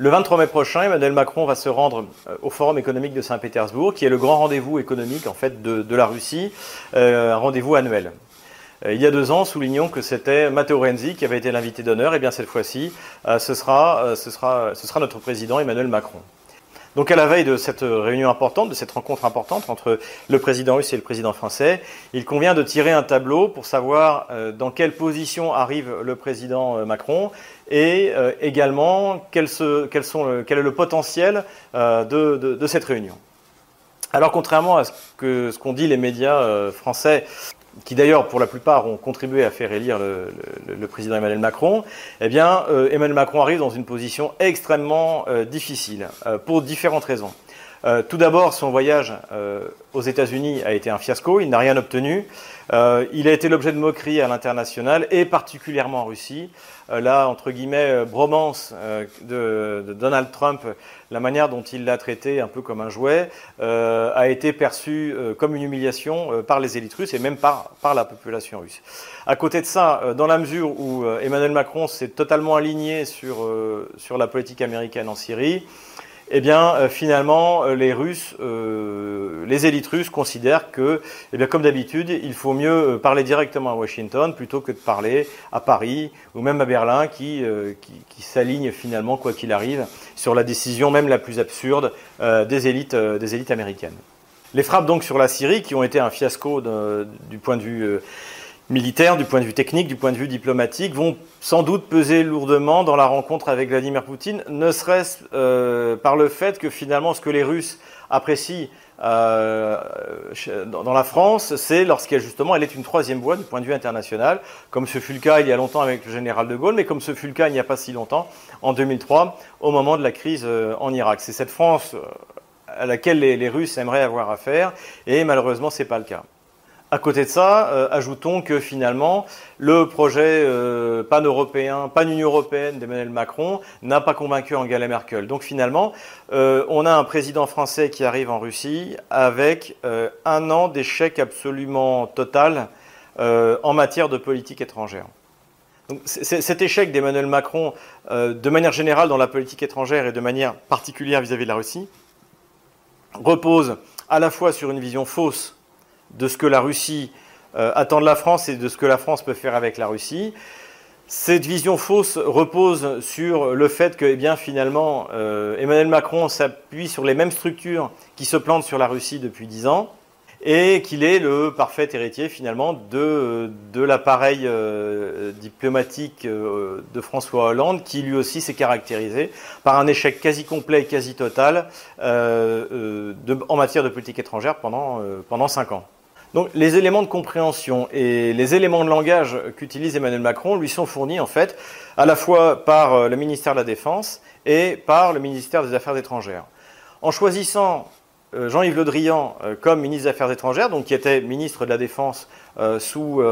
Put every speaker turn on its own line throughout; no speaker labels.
Le 23 mai prochain, Emmanuel Macron va se rendre au Forum économique de Saint-Pétersbourg, qui est le grand rendez-vous économique en fait de, la Russie, un rendez-vous annuel. Il y a deux ans, soulignons que c'était Matteo Renzi qui avait été l'invité d'honneur. Et bien cette fois-ci, ce sera, notre président Emmanuel Macron. Donc à la veille de cette réunion importante, de cette rencontre importante entre le président russe et le président français, il convient de tirer un tableau pour savoir euh, dans quelle position arrive le président euh, Macron et euh, également quel, est le potentiel de, cette réunion. Alors contrairement à ce qu'ont dit les médias français, qui d'ailleurs pour la plupart ont contribué à faire élire le, président Emmanuel Macron, eh bien euh, Emmanuel Macron arrive dans une position extrêmement euh, difficile euh, pour différentes raisons. Tout d'abord, son voyage aux États-Unis a été un fiasco, il n'a rien obtenu. il a été l'objet de moqueries à l'international et particulièrement en Russie. là, entre guillemets, bromance de, Donald Trump la manière dont il l'a traité un peu comme un jouet euh, a été perçue euh, comme une humiliation euh, par les élites russes et même par, par la population russe. À côté de ça, dans la mesure où Emmanuel Macron s'est totalement aligné sur, sur la politique américaine en Syrie, eh bien, euh, finalement, euh, les Russes, euh, les élites russes considèrent que, eh comme d'habitude, il faut mieux parler directement à Washington plutôt que de parler à Paris ou même à Berlin, qui, s'aligne finalement, quoi qu'il arrive, sur la décision même la plus absurde des élites, des élites américaines. Les frappes donc sur la Syrie, qui ont été un fiasco du point de vue militaires, du point de vue technique, du point de vue diplomatique, vont sans doute peser lourdement dans la rencontre avec Vladimir Poutine, ne serait-ce euh, par le fait que finalement ce que les Russes apprécient euh, dans la France, c'est lorsqu'elle justement elle est une troisième voie du point de vue international, comme ce fut le cas il y a longtemps avec le général de Gaulle, mais comme ce fut le cas il n'y a pas si longtemps, en 2003, au moment de la crise euh, en Irak. C'est cette France à laquelle les, Russes aimeraient avoir affaire, et malheureusement c'est pas le cas. À côté de ça, euh, ajoutons que finalement, le projet euh, pan-européen, pan-Union européenne d'Emmanuel Macron n'a pas convaincu Angela Merkel. Donc finalement, euh, on a un président français qui arrive en Russie avec un an d'échec absolument total en matière de politique étrangère. Cet échec d'Emmanuel Macron, de manière générale dans la politique étrangère et de manière particulière vis à -vis de la Russie, repose à la fois sur une vision fausse de ce que la Russie euh, attend de la France et de ce que la France peut faire avec la Russie. Cette vision fausse repose sur le fait que, eh bien, finalement, euh, Emmanuel Macron s'appuie sur les mêmes structures qui se plantent sur la Russie depuis dix ans et qu'il est le parfait héritier, finalement, de, l'appareil euh, diplomatique de François Hollande, qui lui aussi s'est caractérisé par un échec quasi complet et quasi total en matière de politique étrangère pendant cinq ans. Donc les éléments de compréhension et les éléments de langage qu'utilise Emmanuel Macron lui sont fournis en fait à la fois par euh, le ministère de la Défense et par le ministère des Affaires étrangères. En choisissant euh, Jean-Yves Le Drian euh, comme ministre des Affaires étrangères, donc qui était ministre de la Défense sous,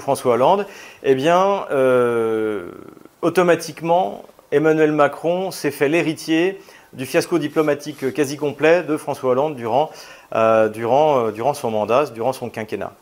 François Hollande, eh bien, automatiquement, Emmanuel Macron s'est fait l'héritier du fiasco diplomatique quasi complet de François Hollande durant durant, euh, durant son mandat, durant son quinquennat.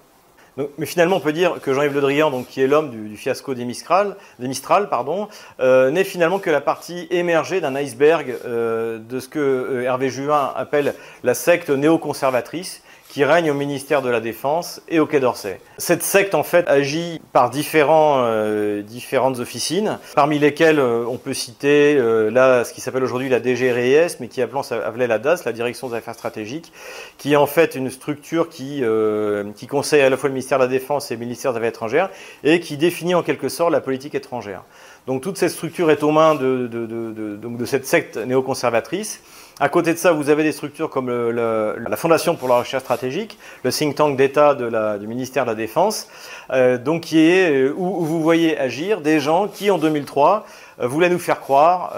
mais finalement, on peut dire que Jean-Yves Le Drian, donc, qui est l'homme du, fiasco des Mistral, des Mistral pardon, euh, n'est finalement que la partie émergée d'un iceberg de ce que Hervé Juin appelle la secte néoconservatrice, qui règne au ministère de la Défense et au Quai d'Orsay. Cette secte, en fait, agit par différents, euh, différentes officines, parmi lesquelles euh, on peut citer euh, là ce qui s'appelle aujourd'hui la DGRIS, mais qui appelait la DAS, la Direction des Affaires Stratégiques, qui est en fait une structure qui, qui conseille à la fois le ministère de la Défense et le ministère des Affaires étrangères, et qui définit en quelque sorte la politique étrangère. Donc toute cette structure est aux mains de, de, de, de cette secte néoconservatrice. À côté de ça, vous avez des structures comme la Fondation pour la recherche stratégique, le think tank d'État du ministère de la Défense, euh, donc qui est euh, où, vous voyez agir des gens qui, en 2003, euh, voulaient nous faire croire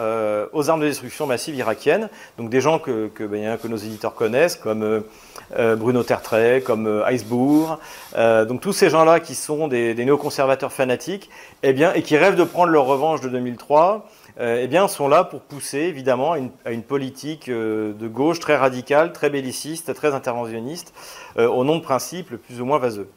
aux armes de destruction massive irakiennes. Donc des gens que, que, ben, que nos éditeurs connaissent, comme Bruno Tertrais, comme Icebourg. donc tous ces gens-là qui sont des, des néoconservateurs fanatiques, eh bien, et qui rêvent de prendre leur revanche de 2003 euh, eh bien, sont là pour pousser évidemment à une, politique euh, de gauche très radicale, très belliciste, très interventionniste, euh, au nom de principes plus ou moins vaseux.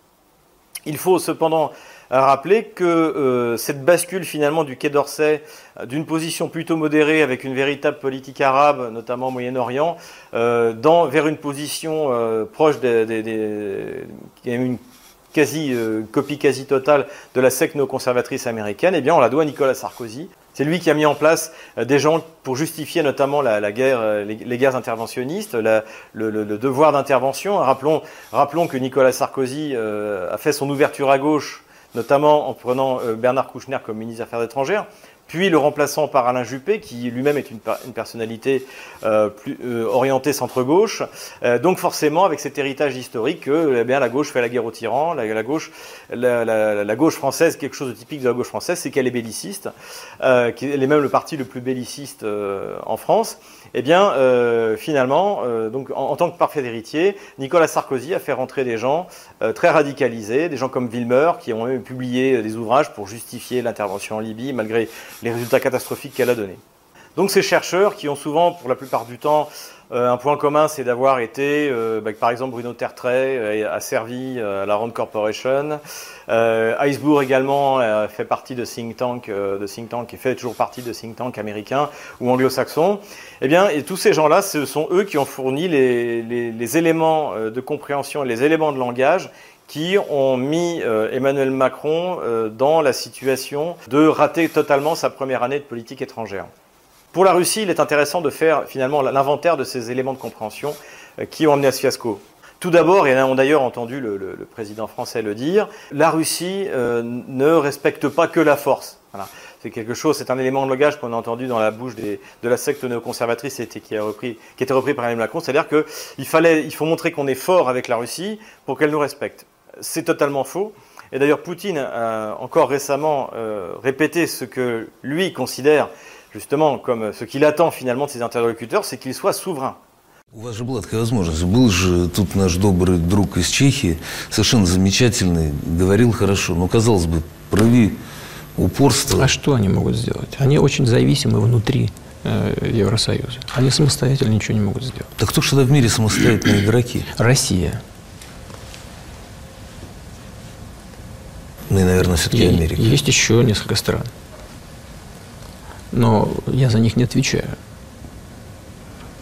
Il faut cependant a rappelé que euh, cette bascule finalement du Quai d'Orsay d'une position plutôt modérée avec une véritable politique arabe, notamment au Moyen-Orient, vers une position proche des, quasi copie quasi totale de la secte néoconservatrice américaine, eh bien on la doit à Nicolas Sarkozy, c'est lui qui a mis en place euh, des gens pour justifier notamment la, guerre, euh, les, guerres interventionnistes, le, devoir d'intervention. Rappelons, rappelons que Nicolas Sarkozy euh, a fait son ouverture à gauche, notamment en prenant Bernard Kouchner comme ministre des Affaires étrangères puis le remplaçant par Alain Juppé, qui lui-même est une, personnalité euh, plus euh, orientée centre-gauche. Euh, donc forcément, avec cet héritage historique, que eh bien, la gauche fait la guerre aux tyrans, la, gauche, française, quelque chose de typique de la gauche française, c'est qu'elle est belliciste, elle est même le parti le plus belliciste en France. Eh bien, finalement, donc en, tant que parfait héritier, Nicolas Sarkozy a fait rentrer des gens très radicalisés, des gens comme Villemeur, qui ont même publié des ouvrages pour justifier l'intervention en Libye, malgré les résultats catastrophiques qu'elle a donnés. Donc ces chercheurs qui ont souvent, pour la plupart du temps, euh, un point commun, c'est d'avoir été, euh, bah, par exemple, Bruno Tertrais euh, a servi à la Rand Corporation. Iceburg également fait partie de think tank, de think tank, et fait toujours partie de think tank américain ou anglo-saxon. Eh bien, et tous ces gens-là, ce sont eux qui ont fourni les, éléments de compréhension, les éléments de langage qui ont mis euh, Emmanuel Macron euh, dans la situation de rater totalement sa première année de politique étrangère. Pour la Russie, il est intéressant de faire finalement l'inventaire de ces éléments de compréhension euh, qui ont amené à ce fiasco. Tout d'abord, et on a d'ailleurs entendu le, président français le dire, la Russie ne respecte pas que la force. C'est quelque chose, c'est un élément de langage qu'on a entendu dans la bouche de la secte néoconservatrice qui, a repris, été repris par Emmanuel Macron, c'est-à-dire qu'il il faut montrer qu'on est fort avec la Russie pour qu'elle nous respecte c'est totalement faux. Et d'ailleurs, Poutine a encore récemment euh, répété ce que lui considère justement comme ce qu'il attend finalement de ses interlocuteurs, c'est qu'ils soient souverains.
У вас же была такая возможность. Был же тут наш добрый друг из Чехии, совершенно замечательный, говорил хорошо. Но, казалось бы, прояви упорство.
А что они могут сделать? Они очень зависимы внутри э, Евросоюза. Они самостоятельно ничего не могут сделать.
Так кто же тогда в мире самостоятельные игроки?
Россия.
Ну и, наверное, все-таки Америка.
Есть еще несколько стран. Но я за них не отвечаю.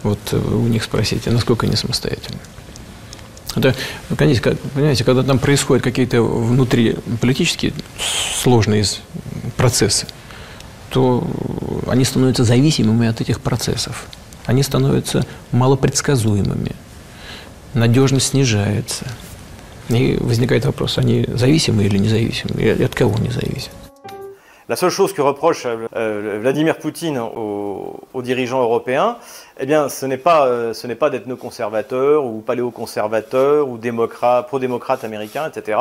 Вот у них спросите, насколько они самостоятельны. Это, конечно, понимаете, когда там происходят какие-то внутриполитические сложные процессы, то они становятся зависимыми от этих процессов. Они становятся малопредсказуемыми. Надежность снижается. Et возникает вопрос, они зависимы или независимы, и от кого они зависят.
La seule chose que reproche euh, Vladimir Poutine aux, aux, dirigeants européens, eh bien, ce n'est pas, euh, ce n'est pas d'être néoconservateurs ou paléoconservateurs ou démocrates, pro-démocrates américains, etc.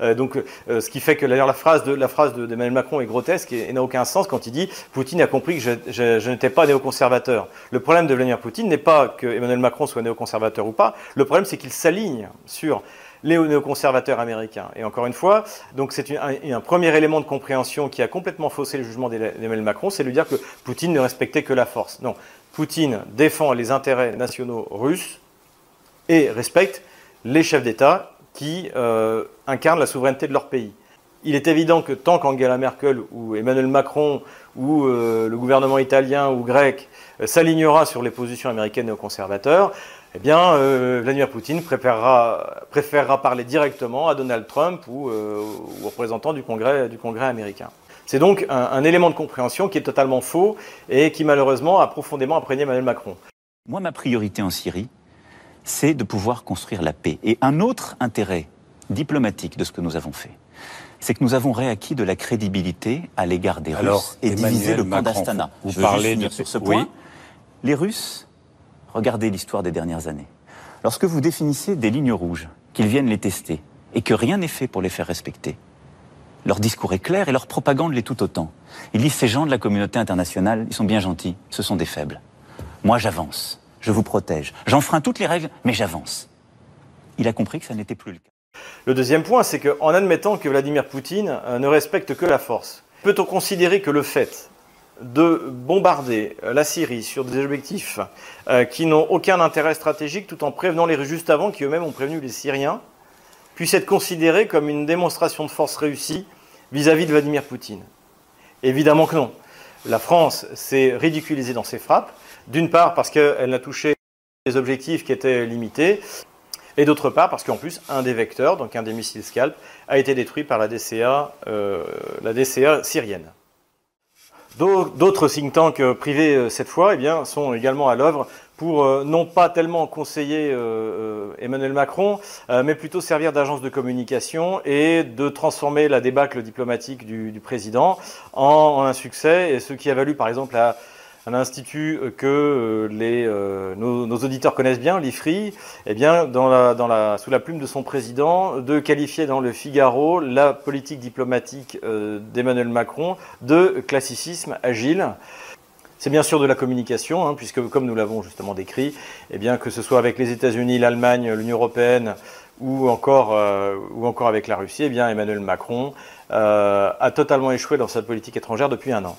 Euh, donc, euh, ce qui fait que d'ailleurs la phrase de la phrase d'Emmanuel Macron est grotesque et, et n'a aucun sens quand il dit Poutine a compris que je, je, je n'étais pas néoconservateur. Le problème de Vladimir Poutine n'est pas que Emmanuel Macron soit néoconservateur ou pas. Le problème, c'est qu'il s'aligne sur les néoconservateurs américains. Et encore une fois, donc c'est un, premier élément de compréhension qui a complètement faussé le jugement d'Emmanuel Macron, c'est de dire que Poutine ne respectait que la force. Non, Poutine défend les intérêts nationaux russes et respecte les chefs d'État qui euh, incarnent la souveraineté de leur pays. Il est évident que tant qu'Angela Merkel ou Emmanuel Macron ou euh, le gouvernement italien ou grec euh, s'alignera sur les positions américaines néoconservateurs, eh bien, euh, Vladimir Poutine préférera, parler directement à Donald Trump ou, aux représentants du Congrès, du Congrès américain. C'est donc un, un, élément de compréhension qui est totalement faux et qui malheureusement a profondément imprégné Emmanuel Macron.
Moi, ma priorité en Syrie, c'est de pouvoir construire la paix. Et un autre intérêt diplomatique de ce que nous avons fait, c'est que nous avons réacquis de la crédibilité à l'égard des Russes et divisé le camp d'Astana.
Vous Je parlez
de... sur ce point. Les Russes Regardez l'histoire des dernières années. Lorsque vous définissez des lignes rouges, qu'ils viennent les tester, et que rien n'est fait pour les faire respecter, leur discours est clair et leur propagande l'est tout autant. Ils disent ces gens de la communauté internationale, ils sont bien gentils, ce sont des faibles. Moi j'avance, je vous protège, j'enfreins toutes les règles, mais j'avance. Il a compris que ça n'était plus le cas.
Le deuxième point, c'est qu'en admettant que Vladimir Poutine euh, ne respecte que la force, peut-on considérer que le fait de bombarder la Syrie sur des objectifs euh, qui n'ont aucun intérêt stratégique tout en prévenant les juste avant, qui eux-mêmes ont prévenu les Syriens, puisse être considéré comme une démonstration de force réussie vis-à-vis de Vladimir Poutine? Évidemment que non. La France s'est ridiculisée dans ses frappes, d'une part parce qu'elle n'a touché des objectifs qui étaient limités, et d'autre part parce qu'en plus, un des vecteurs, donc un des missiles Scalp, a été détruit par la DCA, euh, la DCA syrienne. D'autres think tanks euh, privés, euh, cette fois, eh bien, sont également à l'œuvre pour non pas tellement conseiller Emmanuel Macron, mais plutôt servir d'agence de communication et de transformer la débâcle diplomatique du, président en, en, un succès, et ce qui a valu par exemple à un institut que euh, euh, nos, auditeurs connaissent bien, l'IFRI, eh sous la plume de son président, de qualifier dans le Figaro la politique diplomatique euh, d'Emmanuel Macron de classicisme agile. C'est bien sûr de la communication, hein, puisque comme nous l'avons justement décrit, eh que ce soit avec les États-Unis, l'Allemagne, l'Union européenne ou encore, ou encore avec la Russie, eh bien, Emmanuel Macron a totalement échoué dans sa politique étrangère depuis un an.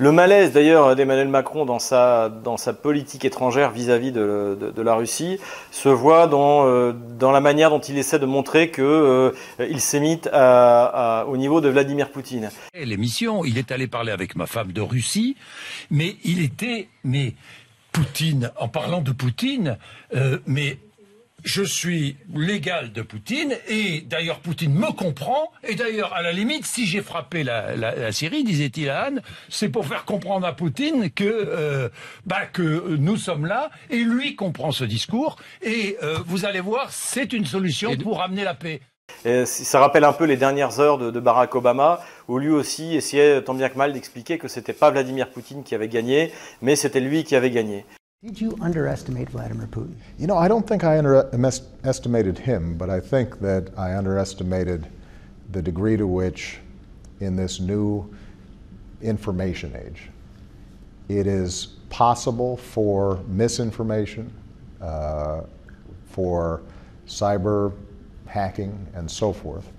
Le malaise d'ailleurs d'Emmanuel Macron dans sa, dans sa politique étrangère vis-à-vis de, de, la Russie se voit dans, euh, dans la manière dont il essaie de montrer qu'il euh, il s'émite à, au niveau de Vladimir Poutine.
L'émission, il est allé parler avec ma femme de Russie, mais il était, mais Poutine, en parlant de Poutine, euh, mais je suis l'égal de Poutine et d'ailleurs Poutine me comprend et d'ailleurs à la limite si j'ai frappé la, Syrie disait-il à Anne c'est pour faire comprendre à Poutine que euh, bah, que nous sommes là et lui comprend ce discours et euh, vous allez voir c'est une solution pour amener la paix.
ça rappelle un peu les dernières heures de, de, Barack Obama, où lui aussi essayait tant bien que mal d'expliquer que c'était pas Vladimir Poutine qui avait gagné, mais c'était lui qui avait gagné.
Did you underestimate Vladimir Putin?
You know, I don't think I underestimated him, but I think that I underestimated the degree to which, in this new information age, it is possible for misinformation, uh, for cyber hacking, and so forth,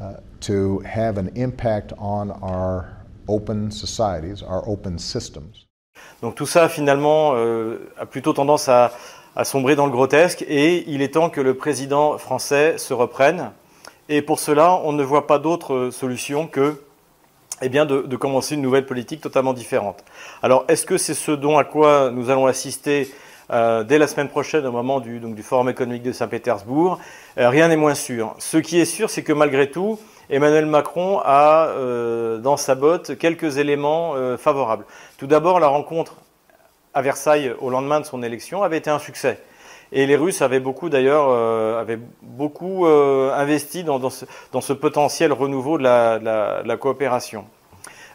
uh, to have an impact on our open societies, our open systems.
Donc tout ça, finalement, euh, a plutôt tendance à, sombrer dans le grotesque et il est temps que le président français se reprenne. Et pour cela, on ne voit pas d'autre solution que eh bien, de, commencer une nouvelle politique totalement différente. Alors, est-ce que c'est ce dont à quoi nous allons assister euh, dès la semaine prochaine au moment du, donc, du Forum économique de Saint-Pétersbourg? Euh, Rien n'est moins sûr. Ce qui est sûr, c'est que malgré tout, Emmanuel Macron a euh, dans sa botte quelques éléments euh, favorables. Tout d'abord, la rencontre à Versailles au lendemain de son élection avait été un succès. Et les Russes avaient beaucoup d'ailleurs euh, investi dans, ce, potentiel renouveau de la coopération.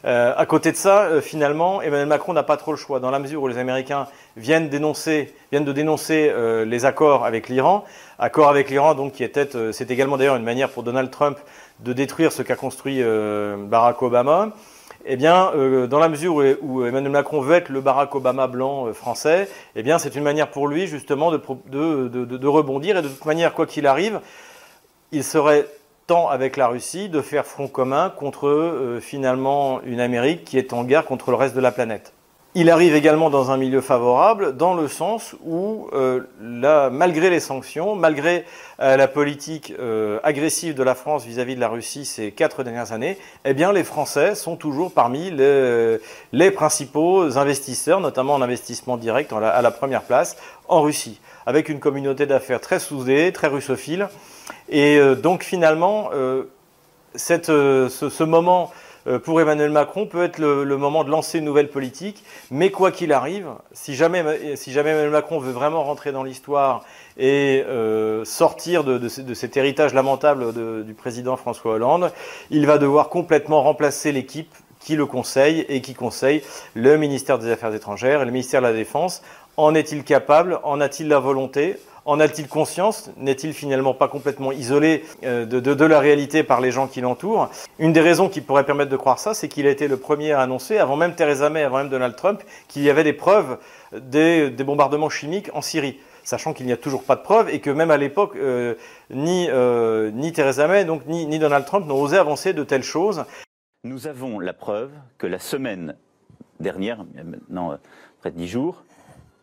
À côté de ça, finalement, Emmanuel Macron n'a pas trop le choix, dans la mesure où les Américains viennent, dénoncer, de dénoncer les accords avec l'Iran, accords avec l'Iran, donc qui était, c'est également d'ailleurs une manière pour Donald Trump de détruire ce qu'a construit Barack Obama. Eh bien, dans la mesure où, Emmanuel Macron veut être le Barack Obama blanc français, eh bien, c'est une manière pour lui justement de, rebondir et de toute manière, quoi qu'il arrive, il serait tant avec la Russie de faire front commun contre euh, finalement une Amérique qui est en guerre contre le reste de la planète. Il arrive également dans un milieu favorable dans le sens où, euh, malgré les sanctions, malgré euh, la politique agressive de la France vis-à-vis de la Russie ces quatre dernières années, eh les Français sont toujours parmi les, principaux investisseurs, notamment en investissement direct à la première place en Russie, avec une communauté d'affaires très soudée, très russophile. Et euh, donc finalement, euh, euh, ce, moment pour Emmanuel Macron peut être le, moment de lancer une nouvelle politique, mais quoi qu'il arrive, si jamais, si jamais Emmanuel Macron veut vraiment rentrer dans l'histoire et sortir de, cet héritage lamentable du président François Hollande, il va devoir complètement remplacer l'équipe qui le conseille et qui conseille le ministère des Affaires étrangères et le ministère de la Défense. En est-il capable? En a-t-il la volonté? En a-t-il conscience N'est-il finalement pas complètement isolé euh, de, la réalité par les gens qui l'entourent Une des raisons qui pourrait permettre de croire ça, c'est qu'il a été le premier à annoncer, avant même Theresa May, avant même Donald Trump, qu'il y avait des preuves des, bombardements chimiques en Syrie sachant qu'il n'y a toujours pas de preuves et que même à l'époque, euh, ni, euh, ni Theresa May donc, ni, ni Donald Trump n'ont osé avancer de telles choses.
Nous avons la preuve que la semaine dernière, maintenant près de dix jours,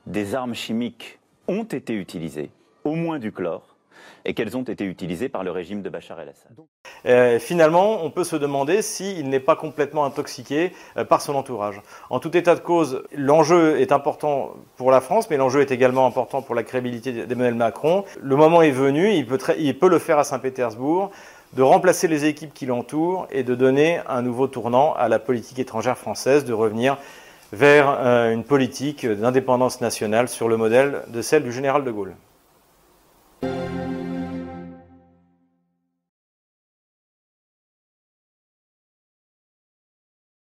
des armes chimiques ont été utilisés, au moins du chlore, et qu'elles ont été utilisées par le régime de Bachar el-Assad.
Euh, finalement, on peut se demander s'il n'est pas complètement intoxiqué euh, par son entourage. En tout état de cause, l'enjeu est important pour la France, mais l'enjeu est également important pour la crédibilité d'Emmanuel Macron. Le moment est venu, il peut, il peut le faire à Saint-Pétersbourg, de remplacer les équipes qui l'entourent et de donner un nouveau tournant à la politique étrangère française, de revenir vers euh, une politique d'indépendance nationale sur le modèle de celle du général de Gaulle.